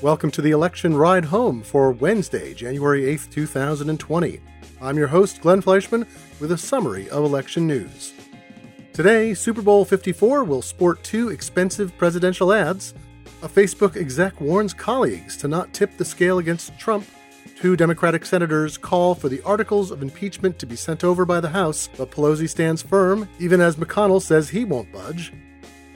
Welcome to the election ride home for Wednesday, January 8th, 2020. I'm your host, Glenn Fleishman, with a summary of election news. Today, Super Bowl 54 will sport two expensive presidential ads. A Facebook exec warns colleagues to not tip the scale against Trump. Two Democratic senators call for the articles of impeachment to be sent over by the House, but Pelosi stands firm, even as McConnell says he won't budge.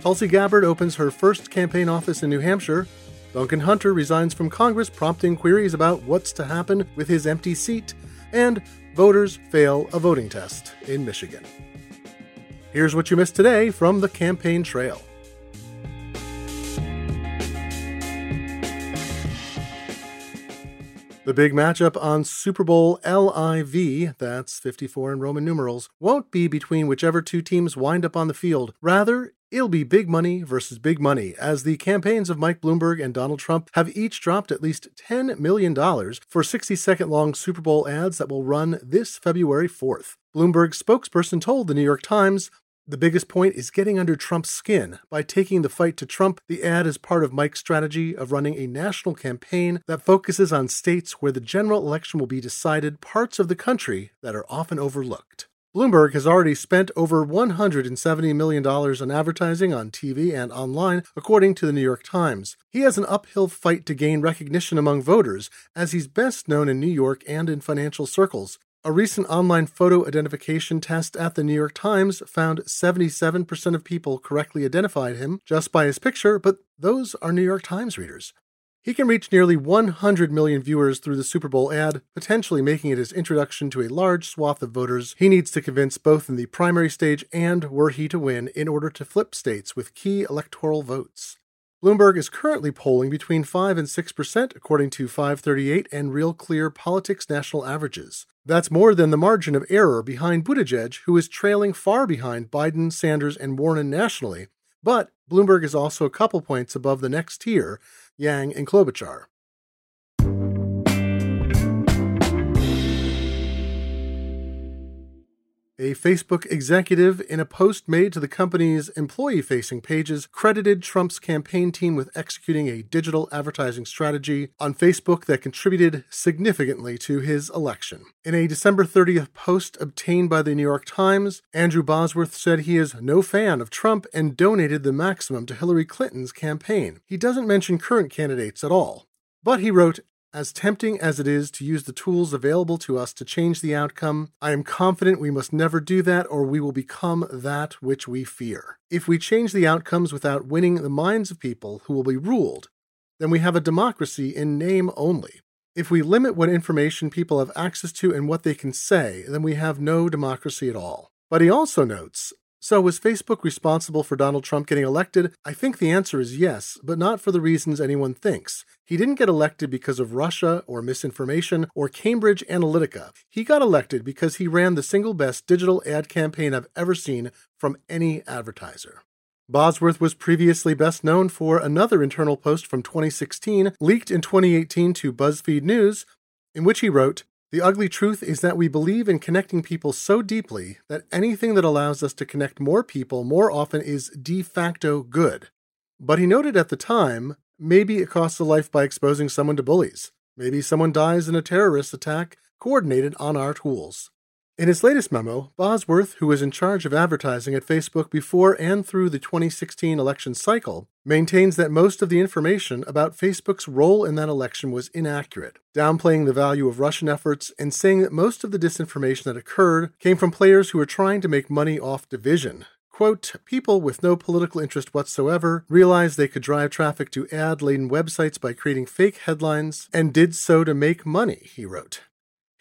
Tulsi Gabbard opens her first campaign office in New Hampshire. Duncan Hunter resigns from Congress, prompting queries about what's to happen with his empty seat. And voters fail a voting test in Michigan. Here's what you missed today from the campaign trail. The big matchup on Super Bowl LIV, that's 54 in Roman numerals, won't be between whichever two teams wind up on the field. Rather, It'll be big money versus big money, as the campaigns of Mike Bloomberg and Donald Trump have each dropped at least $10 million for 60 second long Super Bowl ads that will run this February 4th. Bloomberg's spokesperson told the New York Times the biggest point is getting under Trump's skin by taking the fight to Trump. The ad is part of Mike's strategy of running a national campaign that focuses on states where the general election will be decided, parts of the country that are often overlooked. Bloomberg has already spent over $170 million on advertising on TV and online, according to the New York Times. He has an uphill fight to gain recognition among voters, as he's best known in New York and in financial circles. A recent online photo identification test at the New York Times found 77% of people correctly identified him just by his picture, but those are New York Times readers. He can reach nearly 100 million viewers through the Super Bowl ad, potentially making it his introduction to a large swath of voters he needs to convince both in the primary stage and were he to win in order to flip states with key electoral votes. Bloomberg is currently polling between 5 and 6%, according to 538 and Real Clear Politics national averages. That's more than the margin of error behind Buttigieg, who is trailing far behind Biden, Sanders, and Warren nationally. But Bloomberg is also a couple points above the next tier, Yang, and Klobuchar. A Facebook executive, in a post made to the company's employee facing pages, credited Trump's campaign team with executing a digital advertising strategy on Facebook that contributed significantly to his election. In a December 30th post obtained by the New York Times, Andrew Bosworth said he is no fan of Trump and donated the maximum to Hillary Clinton's campaign. He doesn't mention current candidates at all. But he wrote, as tempting as it is to use the tools available to us to change the outcome, I am confident we must never do that or we will become that which we fear. If we change the outcomes without winning the minds of people who will be ruled, then we have a democracy in name only. If we limit what information people have access to and what they can say, then we have no democracy at all. But he also notes so, was Facebook responsible for Donald Trump getting elected? I think the answer is yes, but not for the reasons anyone thinks. He didn't get elected because of Russia or misinformation or Cambridge Analytica. He got elected because he ran the single best digital ad campaign I've ever seen from any advertiser. Bosworth was previously best known for another internal post from 2016, leaked in 2018 to BuzzFeed News, in which he wrote, the ugly truth is that we believe in connecting people so deeply that anything that allows us to connect more people more often is de facto good. But he noted at the time maybe it costs a life by exposing someone to bullies. Maybe someone dies in a terrorist attack coordinated on our tools. In his latest memo, Bosworth, who was in charge of advertising at Facebook before and through the 2016 election cycle, maintains that most of the information about Facebook's role in that election was inaccurate, downplaying the value of Russian efforts and saying that most of the disinformation that occurred came from players who were trying to make money off division. Quote, people with no political interest whatsoever realized they could drive traffic to ad laden websites by creating fake headlines and did so to make money, he wrote.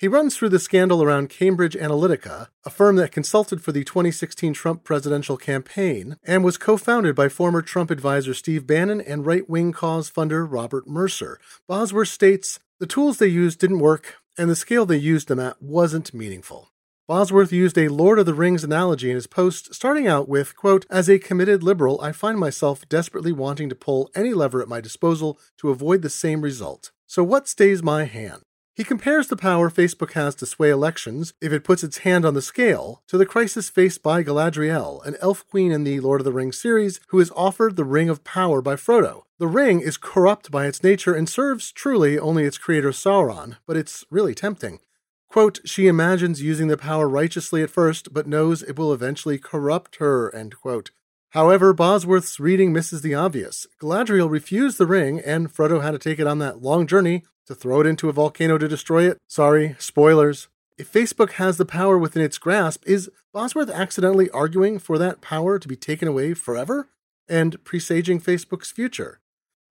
He runs through the scandal around Cambridge Analytica, a firm that consulted for the 2016 Trump presidential campaign and was co founded by former Trump advisor Steve Bannon and right wing cause funder Robert Mercer. Bosworth states the tools they used didn't work, and the scale they used them at wasn't meaningful. Bosworth used a Lord of the Rings analogy in his post, starting out with, quote, As a committed liberal, I find myself desperately wanting to pull any lever at my disposal to avoid the same result. So what stays my hand? He compares the power Facebook has to sway elections if it puts its hand on the scale to the crisis faced by Galadriel, an elf queen in the Lord of the Rings series who is offered the Ring of Power by Frodo. The ring is corrupt by its nature and serves truly only its creator Sauron, but it's really tempting. Quote, she imagines using the power righteously at first, but knows it will eventually corrupt her, end quote. However, Bosworth's reading misses the obvious. Galadriel refused the ring, and Frodo had to take it on that long journey to throw it into a volcano to destroy it? Sorry, spoilers. If Facebook has the power within its grasp, is Bosworth accidentally arguing for that power to be taken away forever and presaging Facebook's future?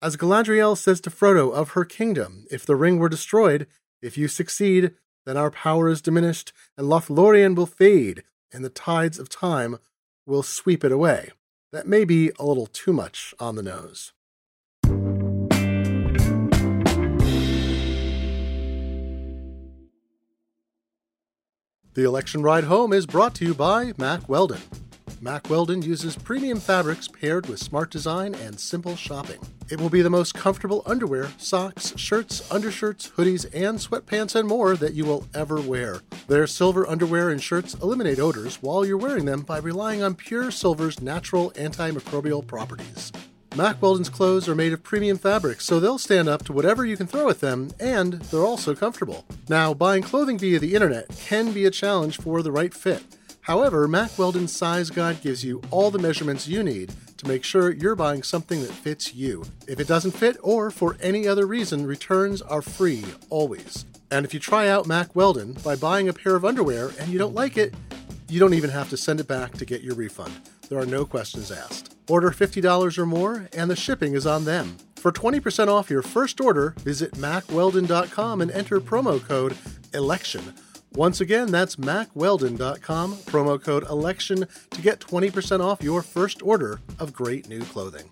As Galadriel says to Frodo of her kingdom, if the ring were destroyed, if you succeed, then our power is diminished, and Lothlorien will fade, and the tides of time will sweep it away. That may be a little too much on the nose. The election ride home is brought to you by Mack Weldon. Mack Weldon uses premium fabrics paired with smart design and simple shopping. It will be the most comfortable underwear, socks, shirts, undershirts, hoodies, and sweatpants and more that you will ever wear. Their silver underwear and shirts eliminate odors while you're wearing them by relying on pure silver's natural antimicrobial properties. Mack Weldon's clothes are made of premium fabrics, so they'll stand up to whatever you can throw at them, and they're also comfortable. Now, buying clothing via the internet can be a challenge for the right fit. However, Mack Weldon's size guide gives you all the measurements you need to make sure you're buying something that fits you. If it doesn't fit, or for any other reason, returns are free always. And if you try out Mack Weldon by buying a pair of underwear and you don't like it, you don't even have to send it back to get your refund. There are no questions asked. Order $50 or more, and the shipping is on them. For 20% off your first order, visit mackweldon.com and enter promo code ELECTION. Once again, that's mackweldon.com, promo code ELECTION to get 20% off your first order of great new clothing.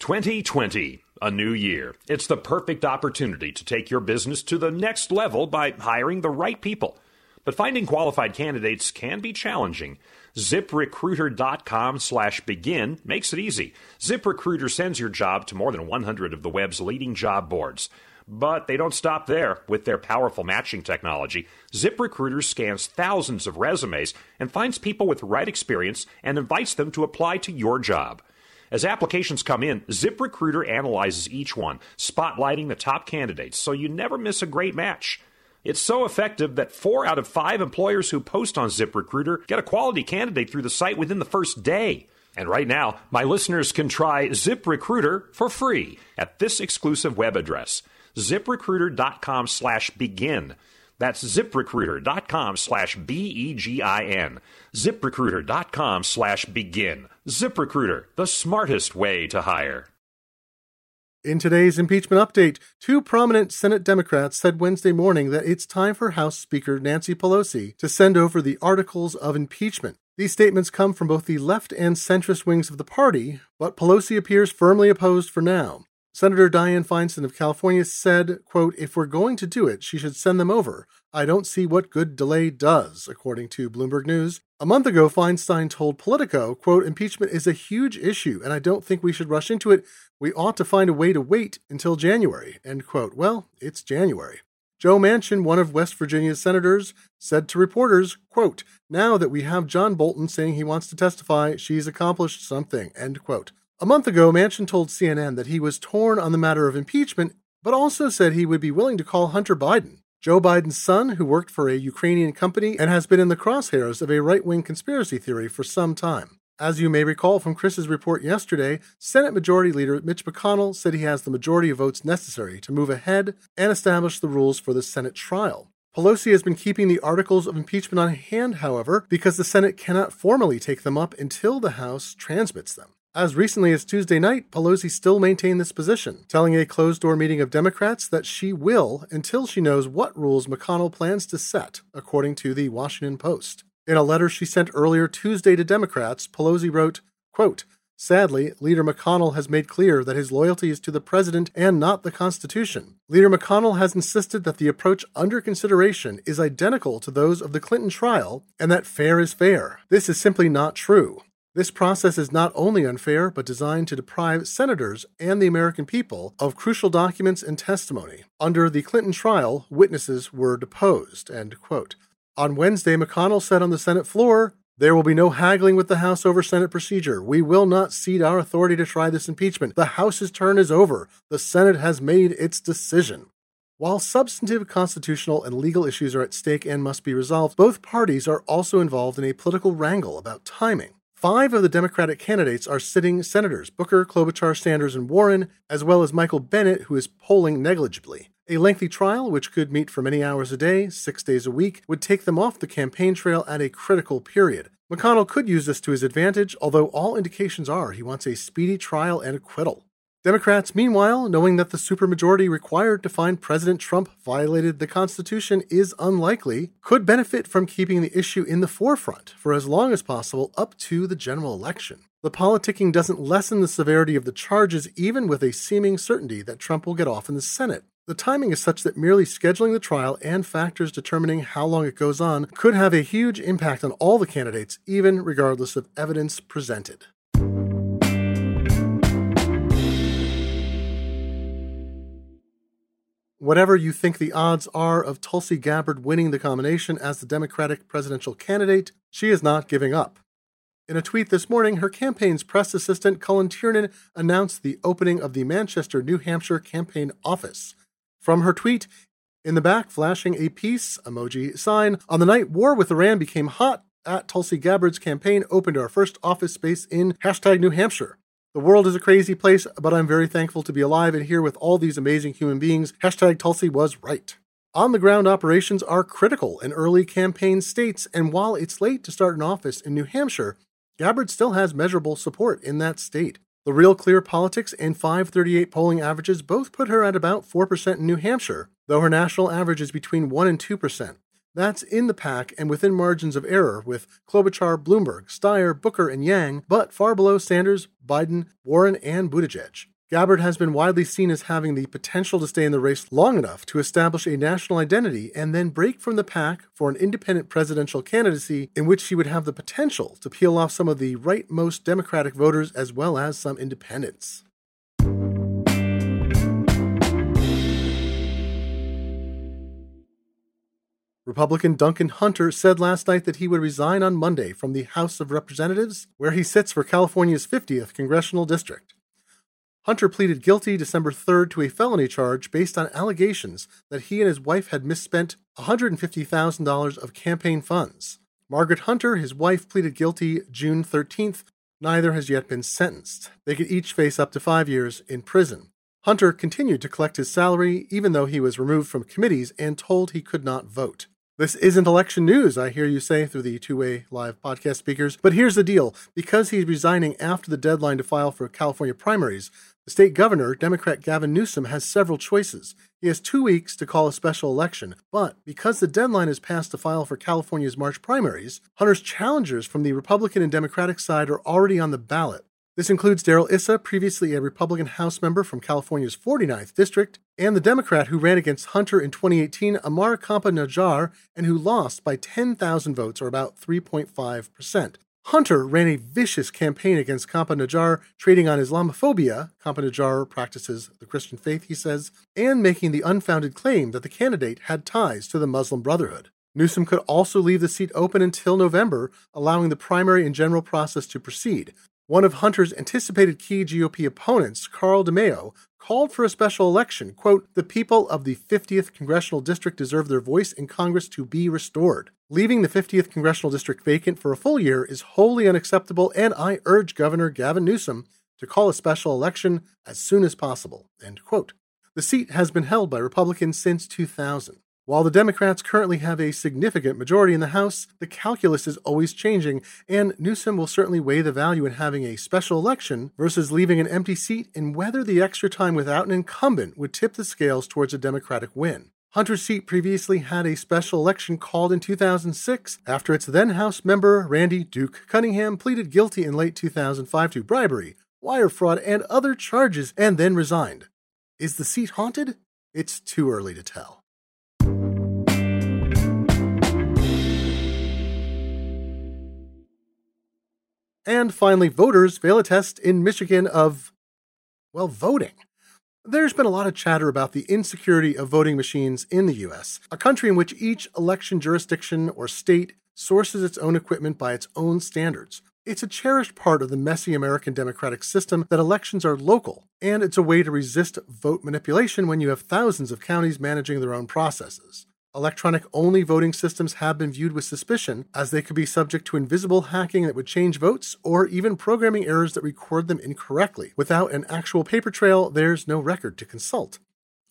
2020, a new year. It's the perfect opportunity to take your business to the next level by hiring the right people. But finding qualified candidates can be challenging. ZipRecruiter.com slash begin makes it easy. ZipRecruiter sends your job to more than 100 of the web's leading job boards. But they don't stop there. With their powerful matching technology, ZipRecruiter scans thousands of resumes and finds people with the right experience and invites them to apply to your job. As applications come in, ZipRecruiter analyzes each one, spotlighting the top candidates so you never miss a great match. It's so effective that four out of five employers who post on ZipRecruiter get a quality candidate through the site within the first day. And right now, my listeners can try ZipRecruiter for free at this exclusive web address, ziprecruiter.com slash begin. That's ziprecruiter.com slash B-E-G-I-N. ziprecruiter.com slash begin. ZipRecruiter, the smartest way to hire. In today's impeachment update, two prominent Senate Democrats said Wednesday morning that it's time for House Speaker Nancy Pelosi to send over the articles of impeachment. These statements come from both the left and centrist wings of the party, but Pelosi appears firmly opposed for now. Senator Dianne Feinstein of California said, quote, if we're going to do it, she should send them over. I don't see what good delay does, according to Bloomberg News. A month ago, Feinstein told Politico, quote, impeachment is a huge issue, and I don't think we should rush into it. We ought to find a way to wait until January, end quote. Well, it's January. Joe Manchin, one of West Virginia's senators, said to reporters, quote, now that we have John Bolton saying he wants to testify, she's accomplished something, end quote. A month ago, Manchin told CNN that he was torn on the matter of impeachment, but also said he would be willing to call Hunter Biden, Joe Biden's son, who worked for a Ukrainian company and has been in the crosshairs of a right wing conspiracy theory for some time. As you may recall from Chris's report yesterday, Senate Majority Leader Mitch McConnell said he has the majority of votes necessary to move ahead and establish the rules for the Senate trial. Pelosi has been keeping the articles of impeachment on hand, however, because the Senate cannot formally take them up until the House transmits them. As recently as Tuesday night, Pelosi still maintained this position, telling a closed door meeting of Democrats that she will until she knows what rules McConnell plans to set, according to the Washington Post. In a letter she sent earlier Tuesday to Democrats, Pelosi wrote, quote, Sadly, Leader McConnell has made clear that his loyalty is to the President and not the Constitution. Leader McConnell has insisted that the approach under consideration is identical to those of the Clinton trial and that fair is fair. This is simply not true. This process is not only unfair, but designed to deprive senators and the American people of crucial documents and testimony. Under the Clinton trial, witnesses were deposed. On Wednesday, McConnell said on the Senate floor, there will be no haggling with the House over Senate procedure. We will not cede our authority to try this impeachment. The House's turn is over. The Senate has made its decision. While substantive constitutional and legal issues are at stake and must be resolved, both parties are also involved in a political wrangle about timing. Five of the Democratic candidates are sitting senators Booker, Klobuchar, Sanders, and Warren, as well as Michael Bennet, who is polling negligibly. A lengthy trial, which could meet for many hours a day, six days a week, would take them off the campaign trail at a critical period. McConnell could use this to his advantage, although all indications are he wants a speedy trial and acquittal. Democrats, meanwhile, knowing that the supermajority required to find President Trump violated the Constitution is unlikely, could benefit from keeping the issue in the forefront for as long as possible up to the general election. The politicking doesn't lessen the severity of the charges, even with a seeming certainty that Trump will get off in the Senate. The timing is such that merely scheduling the trial and factors determining how long it goes on could have a huge impact on all the candidates, even regardless of evidence presented. Whatever you think the odds are of Tulsi Gabbard winning the nomination as the Democratic presidential candidate, she is not giving up. In a tweet this morning, her campaign's press assistant, Cullen Tiernan, announced the opening of the Manchester, New Hampshire campaign office. From her tweet, in the back, flashing a peace emoji sign, on the night war with Iran became hot, at Tulsi Gabbard's campaign opened our first office space in hashtag New Hampshire. The world is a crazy place, but I'm very thankful to be alive and here with all these amazing human beings. Hashtag Tulsi was right. On the ground operations are critical in early campaign states, and while it's late to start an office in New Hampshire, Gabbard still has measurable support in that state. The Real Clear Politics and 538 polling averages both put her at about 4% in New Hampshire, though her national average is between 1 and 2%. That's in the pack and within margins of error with Klobuchar, Bloomberg, Steyer, Booker, and Yang, but far below Sanders, Biden, Warren, and Buttigieg. Gabbard has been widely seen as having the potential to stay in the race long enough to establish a national identity and then break from the pack for an independent presidential candidacy in which she would have the potential to peel off some of the rightmost Democratic voters as well as some independents. Republican Duncan Hunter said last night that he would resign on Monday from the House of Representatives, where he sits for California's 50th congressional district. Hunter pleaded guilty December 3rd to a felony charge based on allegations that he and his wife had misspent $150,000 of campaign funds. Margaret Hunter, his wife, pleaded guilty June 13th. Neither has yet been sentenced. They could each face up to five years in prison. Hunter continued to collect his salary even though he was removed from committees and told he could not vote. This isn't election news, I hear you say through the two way live podcast speakers. But here's the deal because he's resigning after the deadline to file for California primaries, the state governor, Democrat Gavin Newsom, has several choices. He has two weeks to call a special election, but because the deadline is passed to file for California's March primaries, Hunter's challengers from the Republican and Democratic side are already on the ballot. This includes Darrell Issa, previously a Republican House member from California's 49th District, and the Democrat who ran against Hunter in 2018, Ammar Campa and who lost by 10,000 votes, or about 3.5%. Hunter ran a vicious campaign against Campa trading on Islamophobia, Campa practices the Christian faith, he says, and making the unfounded claim that the candidate had ties to the Muslim Brotherhood. Newsom could also leave the seat open until November, allowing the primary and general process to proceed, one of Hunter's anticipated key GOP opponents, Carl DeMaio, called for a special election. Quote, the people of the 50th Congressional District deserve their voice in Congress to be restored. Leaving the 50th Congressional District vacant for a full year is wholly unacceptable, and I urge Governor Gavin Newsom to call a special election as soon as possible. End quote. The seat has been held by Republicans since 2000. While the Democrats currently have a significant majority in the House, the calculus is always changing, and Newsom will certainly weigh the value in having a special election versus leaving an empty seat and whether the extra time without an incumbent would tip the scales towards a Democratic win. Hunter's seat previously had a special election called in 2006 after its then House member Randy Duke Cunningham pleaded guilty in late 2005 to bribery, wire fraud, and other charges and then resigned. Is the seat haunted? It's too early to tell. And finally, voters fail a test in Michigan of, well, voting. There's been a lot of chatter about the insecurity of voting machines in the US, a country in which each election jurisdiction or state sources its own equipment by its own standards. It's a cherished part of the messy American democratic system that elections are local, and it's a way to resist vote manipulation when you have thousands of counties managing their own processes. Electronic only voting systems have been viewed with suspicion, as they could be subject to invisible hacking that would change votes, or even programming errors that record them incorrectly. Without an actual paper trail, there's no record to consult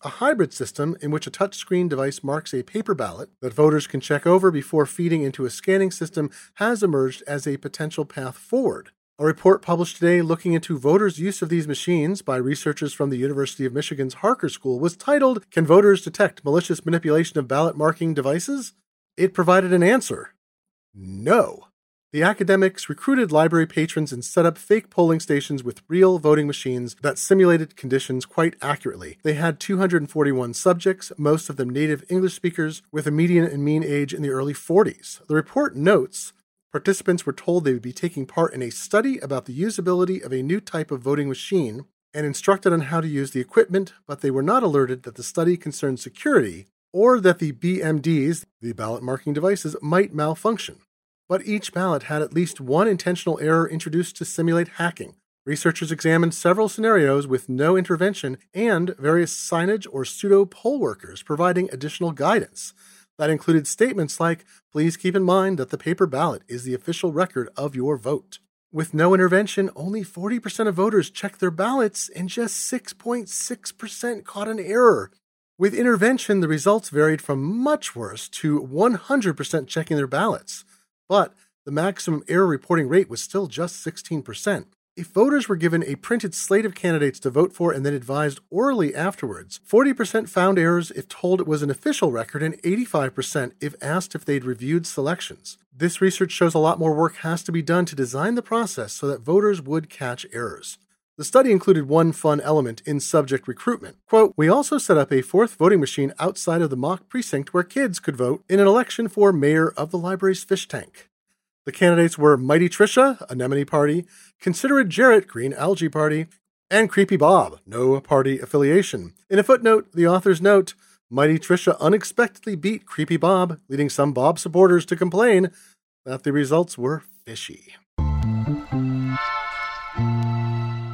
a hybrid system in which a touchscreen device marks a paper ballot that voters can check over before feeding into a scanning system has emerged as a potential path forward. A report published today looking into voters' use of these machines by researchers from the University of Michigan's Harker School was titled Can Voters Detect Malicious Manipulation of Ballot Marking Devices? It provided an answer no. The academics recruited library patrons and set up fake polling stations with real voting machines that simulated conditions quite accurately. They had 241 subjects, most of them native English speakers, with a median and mean age in the early 40s. The report notes participants were told they would be taking part in a study about the usability of a new type of voting machine and instructed on how to use the equipment, but they were not alerted that the study concerned security or that the BMDs, the ballot marking devices, might malfunction but each ballot had at least one intentional error introduced to simulate hacking. Researchers examined several scenarios with no intervention and various signage or pseudo poll workers providing additional guidance. That included statements like, please keep in mind that the paper ballot is the official record of your vote. With no intervention, only 40% of voters checked their ballots and just 6.6% caught an error. With intervention, the results varied from much worse to 100% checking their ballots but the maximum error reporting rate was still just 16%. If voters were given a printed slate of candidates to vote for and then advised orally afterwards, 40% found errors if told it was an official record and 85% if asked if they'd reviewed selections. This research shows a lot more work has to be done to design the process so that voters would catch errors. The study included one fun element in subject recruitment. Quote, We also set up a fourth voting machine outside of the mock precinct where kids could vote in an election for mayor of the library's fish tank. The candidates were Mighty Trisha, Anemone Party, Considerate Jarrett, Green Algae Party, and Creepy Bob, no party affiliation. In a footnote, the authors note Mighty Trisha unexpectedly beat Creepy Bob, leading some Bob supporters to complain that the results were fishy.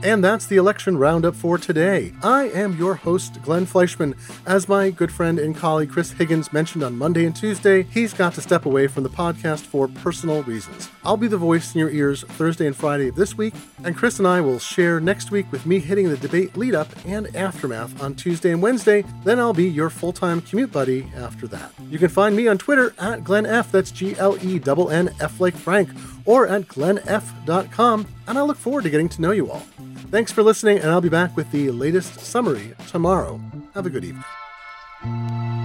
And that's the election roundup for today. I am your host, Glenn Fleishman. As my good friend and colleague Chris Higgins mentioned on Monday and Tuesday, he's got to step away from the podcast for personal reasons. I'll be the voice in your ears Thursday and Friday of this week, and Chris and I will share next week with me hitting the debate lead up and aftermath on Tuesday and Wednesday. Then I'll be your full time commute buddy after that. You can find me on Twitter at Glenn F. That's G L E N N F like Frank, or at glennf.com, and I look forward to getting to know you all. Thanks for listening, and I'll be back with the latest summary tomorrow. Have a good evening.